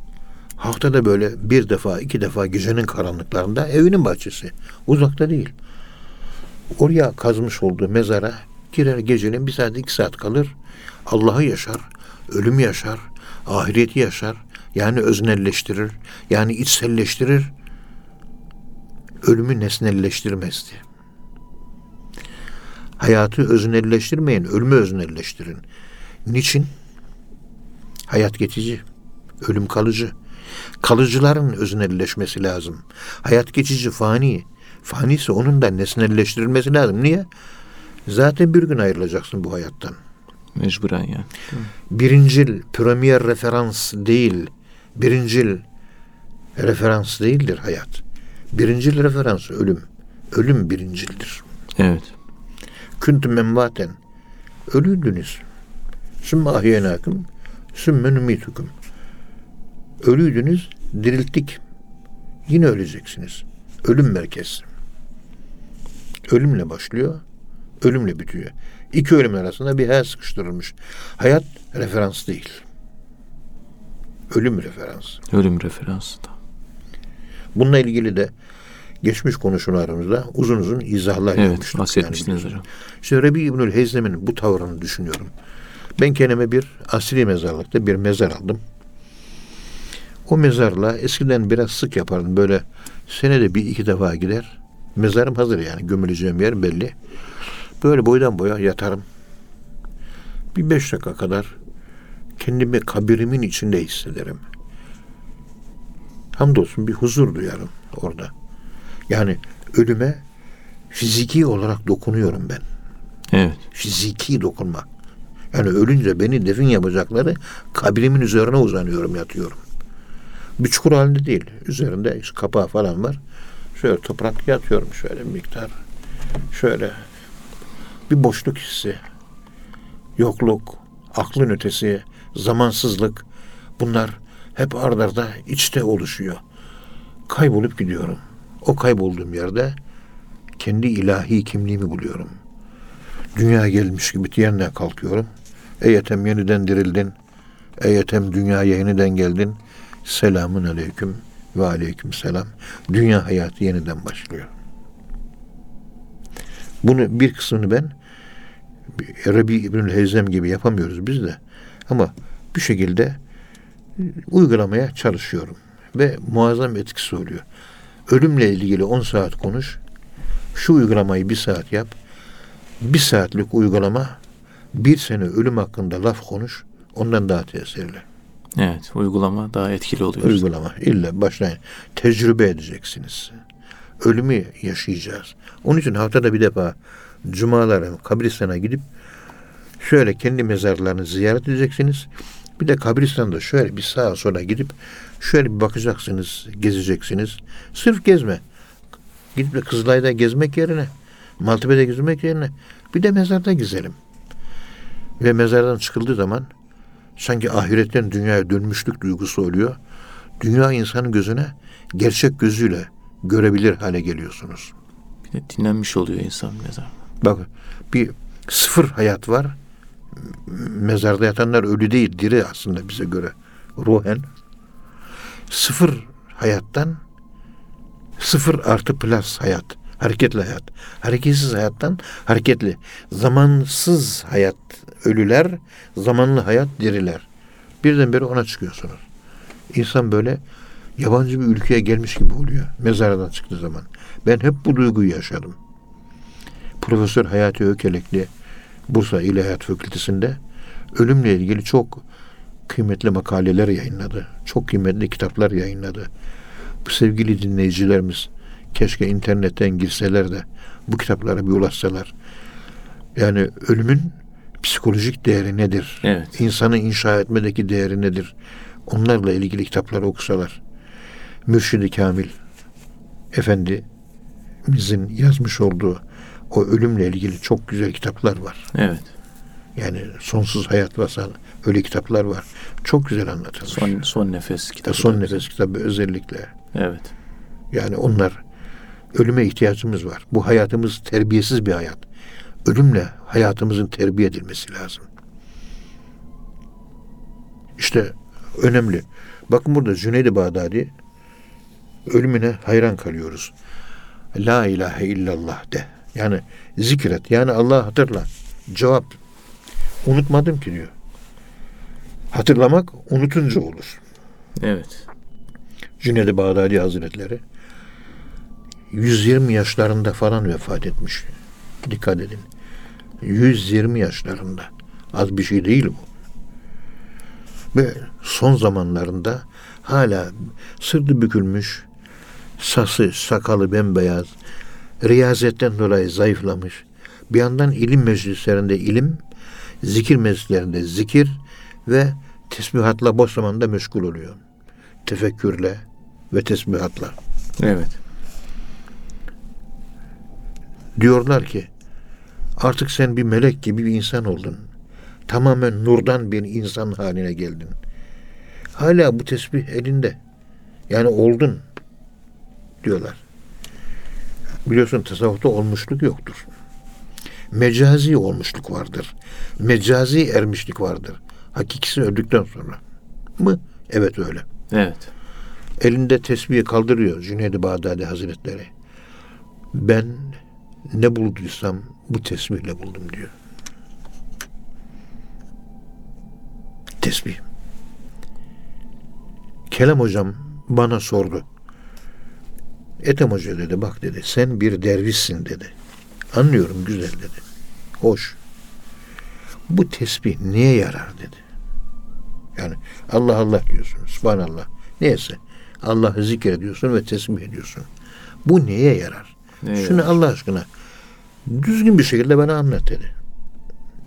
S2: Haftada böyle bir defa, iki defa gecenin karanlıklarında evinin bahçesi. Uzakta değil. Oraya kazmış olduğu mezara girer gecenin bir saat, iki saat kalır. Allah'ı yaşar, ölüm yaşar, ahireti yaşar. Yani öznelleştirir, yani içselleştirir. Ölümü nesnelleştirmezdi. Hayatı öznelleştirmeyin, ölümü öznelleştirin. Niçin? Hayat geçici, ölüm kalıcı kalıcıların öznelleşmesi lazım. Hayat geçici fani. Fani ise onun da nesnelleştirilmesi lazım. Niye? Zaten bir gün ayrılacaksın bu hayattan.
S1: Mecburen yani.
S2: Birincil, premier referans değil. Birincil referans değildir hayat. Birincil referans ölüm. Ölüm birincildir.
S1: Evet.
S2: Küntüm memvaten. Ölüydünüz. Sümme ahyenâkım. Sümme numitukum. Ölüydünüz, dirilttik. Yine öleceksiniz. Ölüm merkez. Ölümle başlıyor, ölümle bitiyor. İki ölüm arasında bir hayat sıkıştırılmış. Hayat referans değil. Ölüm referans.
S1: Ölüm referansı da.
S2: Bununla ilgili de geçmiş konuşmalarımızda uzun uzun izahlar
S1: evet, yapmıştık. Bahsetmiştiniz
S2: yani. hocam. İşte Rebi İbnül Hezlem'in bu tavrını düşünüyorum. Ben kendime bir asri mezarlıkta bir mezar aldım. O mezarla eskiden biraz sık yapardım. Böyle senede bir iki defa gider. Mezarım hazır yani. Gömüleceğim yer belli. Böyle boydan boya yatarım. Bir beş dakika kadar kendimi kabirimin içinde hissederim. Hamdolsun bir huzur duyarım orada. Yani ölüme fiziki olarak dokunuyorum ben.
S1: Evet.
S2: Fiziki dokunma. Yani ölünce beni defin yapacakları kabrimin üzerine uzanıyorum, yatıyorum. Bir çukur halinde değil. Üzerinde işte kapağı falan var. Şöyle toprak yatıyorum şöyle bir miktar. Şöyle bir boşluk hissi. Yokluk, aklın ötesi, zamansızlık bunlar hep ardarda içte oluşuyor. Kaybolup gidiyorum. O kaybolduğum yerde kendi ilahi kimliğimi buluyorum. Dünya gelmiş gibi yerine kalkıyorum. Ey etem yeniden dirildin. Ey etem dünyaya yeniden geldin. Selamun aleyküm ve aleyküm selam. Dünya hayatı yeniden başlıyor. Bunu bir kısmını ben Rabi İbnül Heyzem gibi yapamıyoruz biz de. Ama bir şekilde uygulamaya çalışıyorum. Ve muazzam etkisi oluyor. Ölümle ilgili 10 saat konuş. Şu uygulamayı bir saat yap. Bir saatlik uygulama bir sene ölüm hakkında laf konuş. Ondan daha tesirli.
S1: Evet, uygulama daha etkili oluyor.
S2: Uygulama. İlla başlayın. Tecrübe edeceksiniz. Ölümü yaşayacağız. Onun için haftada bir defa cumalara, kabristana gidip şöyle kendi mezarlarını ziyaret edeceksiniz. Bir de kabristanda şöyle bir sağa sola gidip şöyle bir bakacaksınız, gezeceksiniz. Sırf gezme. Gidip de Kızılay'da gezmek yerine, Maltepe'de gezmek yerine bir de mezarda gezelim. Ve mezardan çıkıldığı zaman sanki ahiretten dünyaya dönmüşlük duygusu oluyor. Dünya insanın gözüne gerçek gözüyle görebilir hale geliyorsunuz.
S1: Bir de dinlenmiş oluyor insan mezar.
S2: Bak bir sıfır hayat var. Mezarda yatanlar ölü değil, diri aslında bize göre. Ruhen. Sıfır hayattan sıfır artı plus hayat. Hareketli hayat. Hareketsiz hayattan hareketli. Zamansız hayat ölüler, zamanlı hayat diriler. Birdenbire ona çıkıyorsunuz. İnsan böyle yabancı bir ülkeye gelmiş gibi oluyor mezardan çıktığı zaman. Ben hep bu duyguyu yaşadım. Profesör Hayati Ökelekli Bursa İlahiyat Fakültesi'nde ölümle ilgili çok kıymetli makaleler yayınladı. Çok kıymetli kitaplar yayınladı. Bu sevgili dinleyicilerimiz keşke internetten girseler de bu kitaplara bir ulaşsalar. Yani ölümün psikolojik değeri nedir?
S1: Evet.
S2: İnsanı inşa etmedeki değeri nedir? Onlarla ilgili kitapları okusalar. Mürşidi Kamil Efendimizin yazmış olduğu o ölümle ilgili çok güzel kitaplar var.
S1: Evet.
S2: Yani sonsuz hayat vasal öyle kitaplar var. Çok güzel anlatılmış.
S1: Son, son nefes kitabı.
S2: Son nefes kitabı özellikle.
S1: Evet.
S2: Yani onlar ölüme ihtiyacımız var. Bu hayatımız terbiyesiz bir hayat. Ölümle hayatımızın terbiye edilmesi lazım. İşte önemli. Bakın burada Cüneyd-i Bağdadi ölümüne hayran kalıyoruz. La ilahe illallah de. Yani zikret. Yani Allah hatırla. Cevap. Unutmadım ki diyor. Hatırlamak unutunca olur.
S1: Evet.
S2: Cüneyd-i Bağdadi Hazretleri 120 yaşlarında falan vefat etmiş. Dikkat edin. 120 yaşlarında. Az bir şey değil bu. Ve son zamanlarında hala sırtı bükülmüş, sası, sakalı bembeyaz, riyazetten dolayı zayıflamış. Bir yandan ilim meclislerinde ilim, zikir meclislerinde zikir ve tesbihatla boş zamanda meşgul oluyor. Tefekkürle ve tesbihatla.
S1: Evet.
S2: Diyorlar ki artık sen bir melek gibi bir insan oldun. Tamamen nurdan bir insan haline geldin. Hala bu tesbih elinde. Yani oldun diyorlar. Biliyorsun tasavvufta olmuşluk yoktur. Mecazi olmuşluk vardır. Mecazi ermişlik vardır. Hakikisi öldükten sonra. Mı? Evet öyle.
S1: Evet.
S2: Elinde tesbihi kaldırıyor Cüneyd-i Bağdadi Hazretleri. Ben ne bulduysam bu tesbihle buldum diyor. Tesbih. Kelam hocam bana sordu. Ethem Hoca dedi bak dedi sen bir dervişsin dedi. Anlıyorum güzel dedi. Hoş. Bu tesbih neye yarar dedi. Yani Allah Allah diyorsun. Subhanallah. Neyse. Allah'ı zikrediyorsun ve tesbih ediyorsun. Bu neye yarar? Neye Şunu yarar? Allah aşkına düzgün bir şekilde bana anlat dedi.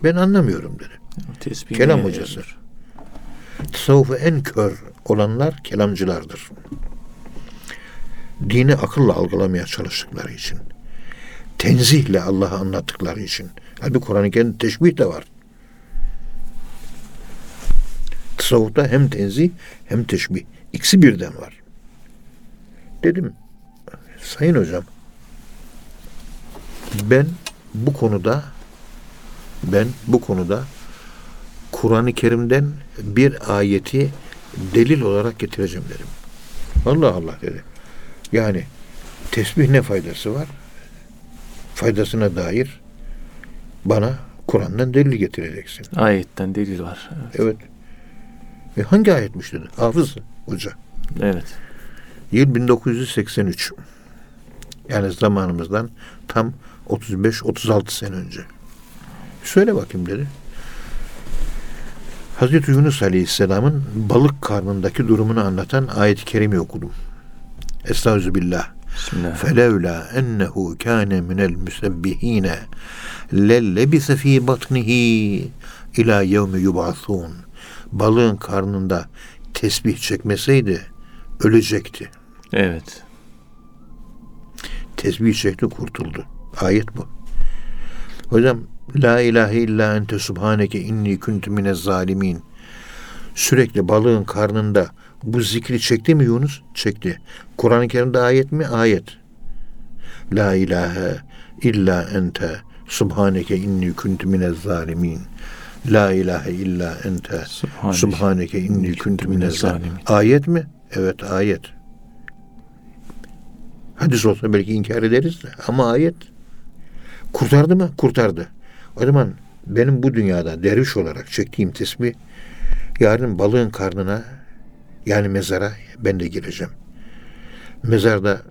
S2: Ben anlamıyorum dedi. Tesbih Kelam hocası. Tasavvufu en kör olanlar kelamcılardır dini akılla algılamaya çalıştıkları için. Tenzihle Allah'ı anlattıkları için. Halbuki Kur'an-ı Kerim teşbih de var. Tasavvufta hem tenzih hem teşbih. İkisi birden var. Dedim, sayın hocam, ben bu konuda ben bu konuda Kur'an-ı Kerim'den bir ayeti delil olarak getireceğim dedim. Allah Allah dedi. Yani tesbih ne faydası var? Faydasına dair bana Kur'an'dan delil getireceksin.
S1: Ayetten delil var.
S2: Evet. evet. E hangi ayetmiş dedi? Hafız hoca.
S1: Evet.
S2: Yıl 1983. Yani zamanımızdan tam 35-36 sene önce. Söyle bakayım dedi. Hazreti Yunus Aleyhisselam'ın balık karnındaki durumunu anlatan ayet-i kerime okudum. Estağfirullah. Felevla ennehu kâne minel müsebbihîne lellebise fî batnihi ila yevmi yub'asûn. Balığın karnında tesbih çekmeseydi ölecekti.
S1: Evet.
S2: Tesbih çekti kurtuldu. Ayet bu. Hocam La ilahe illa ente subhaneke inni kuntu minez zalimin. Sürekli balığın karnında bu zikri çekti mi Yunus? Çekti. Kur'an-ı Kerim'de ayet mi? Ayet. La ilahe illa ente subhaneke inni kuntu minez zalimin. La ilahe illa ente subhaneke, subhaneke inni kuntu minez zalimin. Ayet mi? Evet ayet. Hadis olsa belki inkar ederiz de ama ayet. Kurtardı mı? Kurtardı. O zaman benim bu dünyada derviş olarak çektiğim tesbih yarın balığın karnına yani mezara ben de gireceğim. Mezarda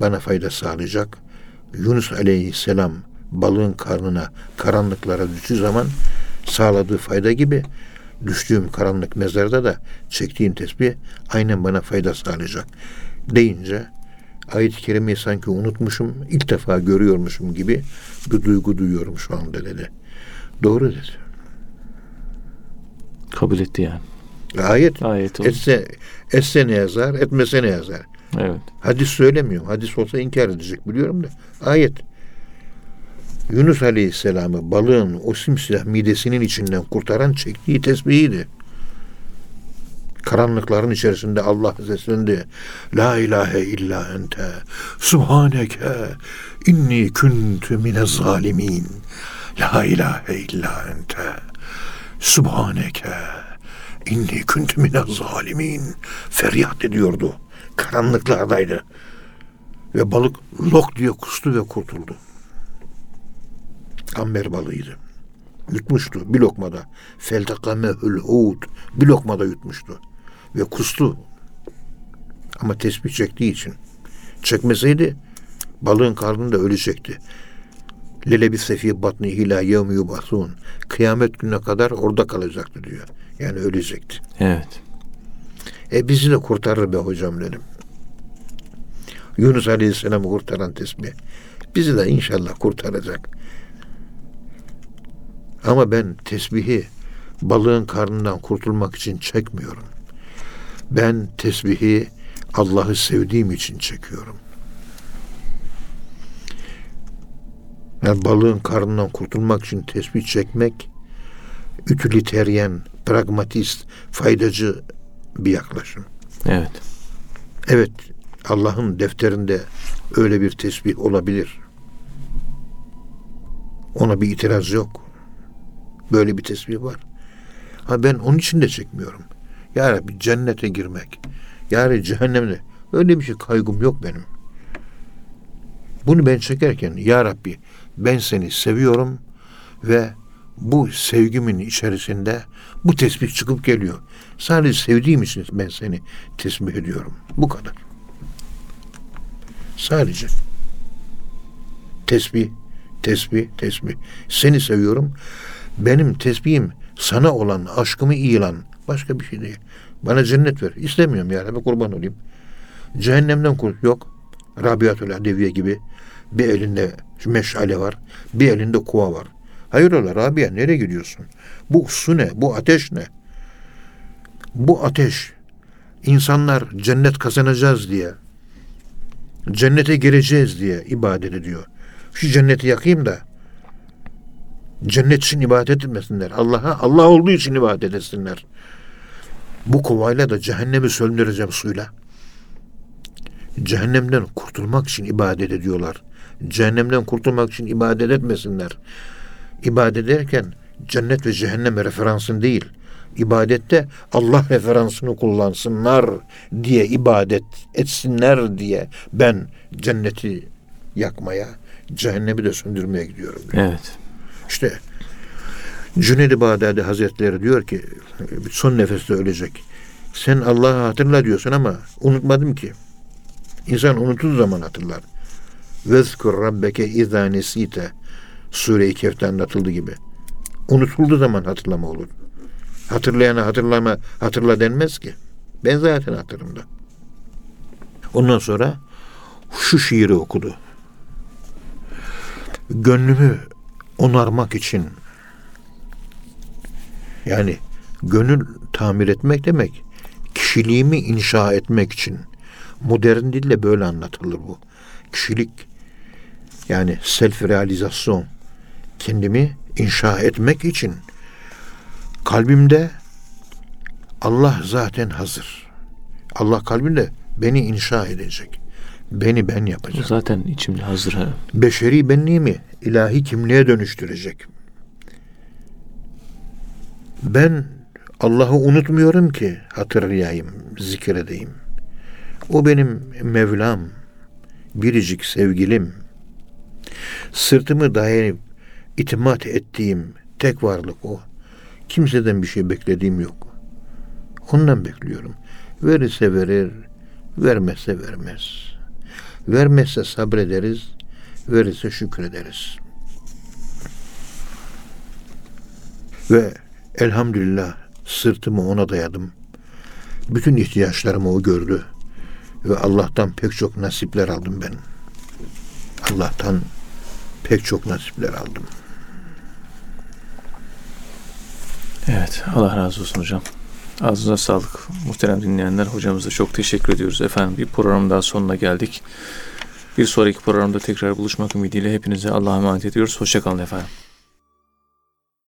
S2: bana fayda sağlayacak. Yunus aleyhisselam balığın karnına karanlıklara düştüğü zaman sağladığı fayda gibi düştüğüm karanlık mezarda da çektiğim tesbih aynen bana fayda sağlayacak deyince ayet-i kerimeyi sanki unutmuşum, ilk defa görüyormuşum gibi bir duygu duyuyorum şu anda dedi. Doğru dedi.
S1: Kabul etti yani.
S2: Ayet. Ayet etse, etse ne yazar, etmese ne yazar.
S1: Evet.
S2: Hadis söylemiyorum. Hadis olsa inkar edecek biliyorum da. Ayet. Yunus Aleyhisselam'ı balığın o simsiyah midesinin içinden kurtaran çektiği tesbihiydi karanlıkların içerisinde Allah seslendi. La ilahe illa ente subhaneke inni kuntu mine zalimin. La ilahe illa ente subhaneke inni kuntu mine zalimin. Feryat ediyordu. Karanlıklardaydı. Ve balık lok diye kustu ve kurtuldu. Amber balığıydı. Yutmuştu bir lokmada. Feltakamehül hud. Bir lokmada yutmuştu ve kustu. Ama tespih çektiği için. Çekmeseydi balığın karnında ölecekti. Lele bir sefi batni ila yevmi yubasun. Kıyamet gününe kadar orada kalacaktı diyor. Yani ölecekti.
S1: Evet.
S2: E bizi de kurtarır be hocam dedim. Yunus Aleyhisselam'ı kurtaran tesbih. Bizi de inşallah kurtaracak. Ama ben tesbihi balığın karnından kurtulmak için çekmiyorum. Ben tesbihi Allah'ı sevdiğim için çekiyorum. Yani balığın karnından kurtulmak için tesbih çekmek ütüliteryen, pragmatist, faydacı bir yaklaşım.
S1: Evet.
S2: Evet, Allah'ın defterinde öyle bir tesbih olabilir. Ona bir itiraz yok. Böyle bir tesbih var. Ha ben onun için de çekmiyorum. Ya Rabbi cennete girmek. Ya Rabbi cehennemde. Öyle bir şey kaygım yok benim. Bunu ben çekerken Ya Rabbi ben seni seviyorum ve bu sevgimin içerisinde bu tesbih çıkıp geliyor. Sadece sevdiğim için ben seni tesbih ediyorum. Bu kadar. Sadece. Tesbih, tesbih, tesbih. Seni seviyorum. Benim tesbihim sana olan aşkımı ilan Başka bir şey değil. Bana cennet ver. İstemiyorum ya Rabbi kurban olayım. Cehennemden kur. Yok. Rabiatül Adeviye gibi bir elinde meşale var. Bir elinde kuva var. Hayrola Rabia nereye gidiyorsun? Bu su ne? Bu ateş ne? Bu ateş insanlar cennet kazanacağız diye cennete gireceğiz diye ibadet ediyor. Şu cenneti yakayım da Cennet için ibadet etmesinler. Allah'a Allah olduğu için ibadet etsinler. Bu kovayla da cehennemi söndüreceğim suyla. Cehennemden kurtulmak için ibadet ediyorlar. Cehennemden kurtulmak için ibadet etmesinler. İbadet ederken cennet ve cehennem referansın değil. İbadette Allah referansını kullansınlar diye ibadet etsinler diye ben cenneti yakmaya, cehennemi de söndürmeye gidiyorum.
S1: Diyor. Evet.
S2: İşte Cüneyd-i Bağdadi Hazretleri diyor ki son nefeste ölecek. Sen Allah'ı hatırla diyorsun ama unutmadım ki. İnsan unuttuğu zaman hatırlar. Vezkur rabbeke izâ nesîte Sure-i Kehf'te anlatıldığı gibi. Unutulduğu zaman hatırlama olur. Hatırlayana hatırlama, hatırla denmez ki. Ben zaten hatırımda. Ondan sonra şu şiiri okudu. Gönlümü onarmak için yani gönül tamir etmek demek kişiliğimi inşa etmek için modern dille böyle anlatılır bu. Kişilik yani self realizasyon kendimi inşa etmek için kalbimde Allah zaten hazır. Allah kalbimde beni inşa edecek. Beni ben yapacak.
S1: Zaten içimde hazır. Ha.
S2: Beşeri benliğimi ilahi kimliğe dönüştürecek. Ben Allah'ı unutmuyorum ki hatırlayayım, zikredeyim. O benim Mevlam, biricik sevgilim. Sırtımı dayanıp itimat ettiğim tek varlık o. Kimseden bir şey beklediğim yok. Ondan bekliyorum. Verirse verir, vermezse vermez. Vermezse sabrederiz, verirse şükrederiz. Ve elhamdülillah sırtımı ona dayadım. Bütün ihtiyaçlarımı o gördü. Ve Allah'tan pek çok nasipler aldım ben. Allah'tan pek çok nasipler aldım.
S1: Evet. Allah razı olsun hocam. Ağzınıza sağlık. Muhterem dinleyenler hocamıza çok teşekkür ediyoruz. Efendim bir program daha sonuna geldik. Bir sonraki programda tekrar buluşmak ümidiyle hepinize Allah'a emanet ediyoruz. Hoşçakalın efendim.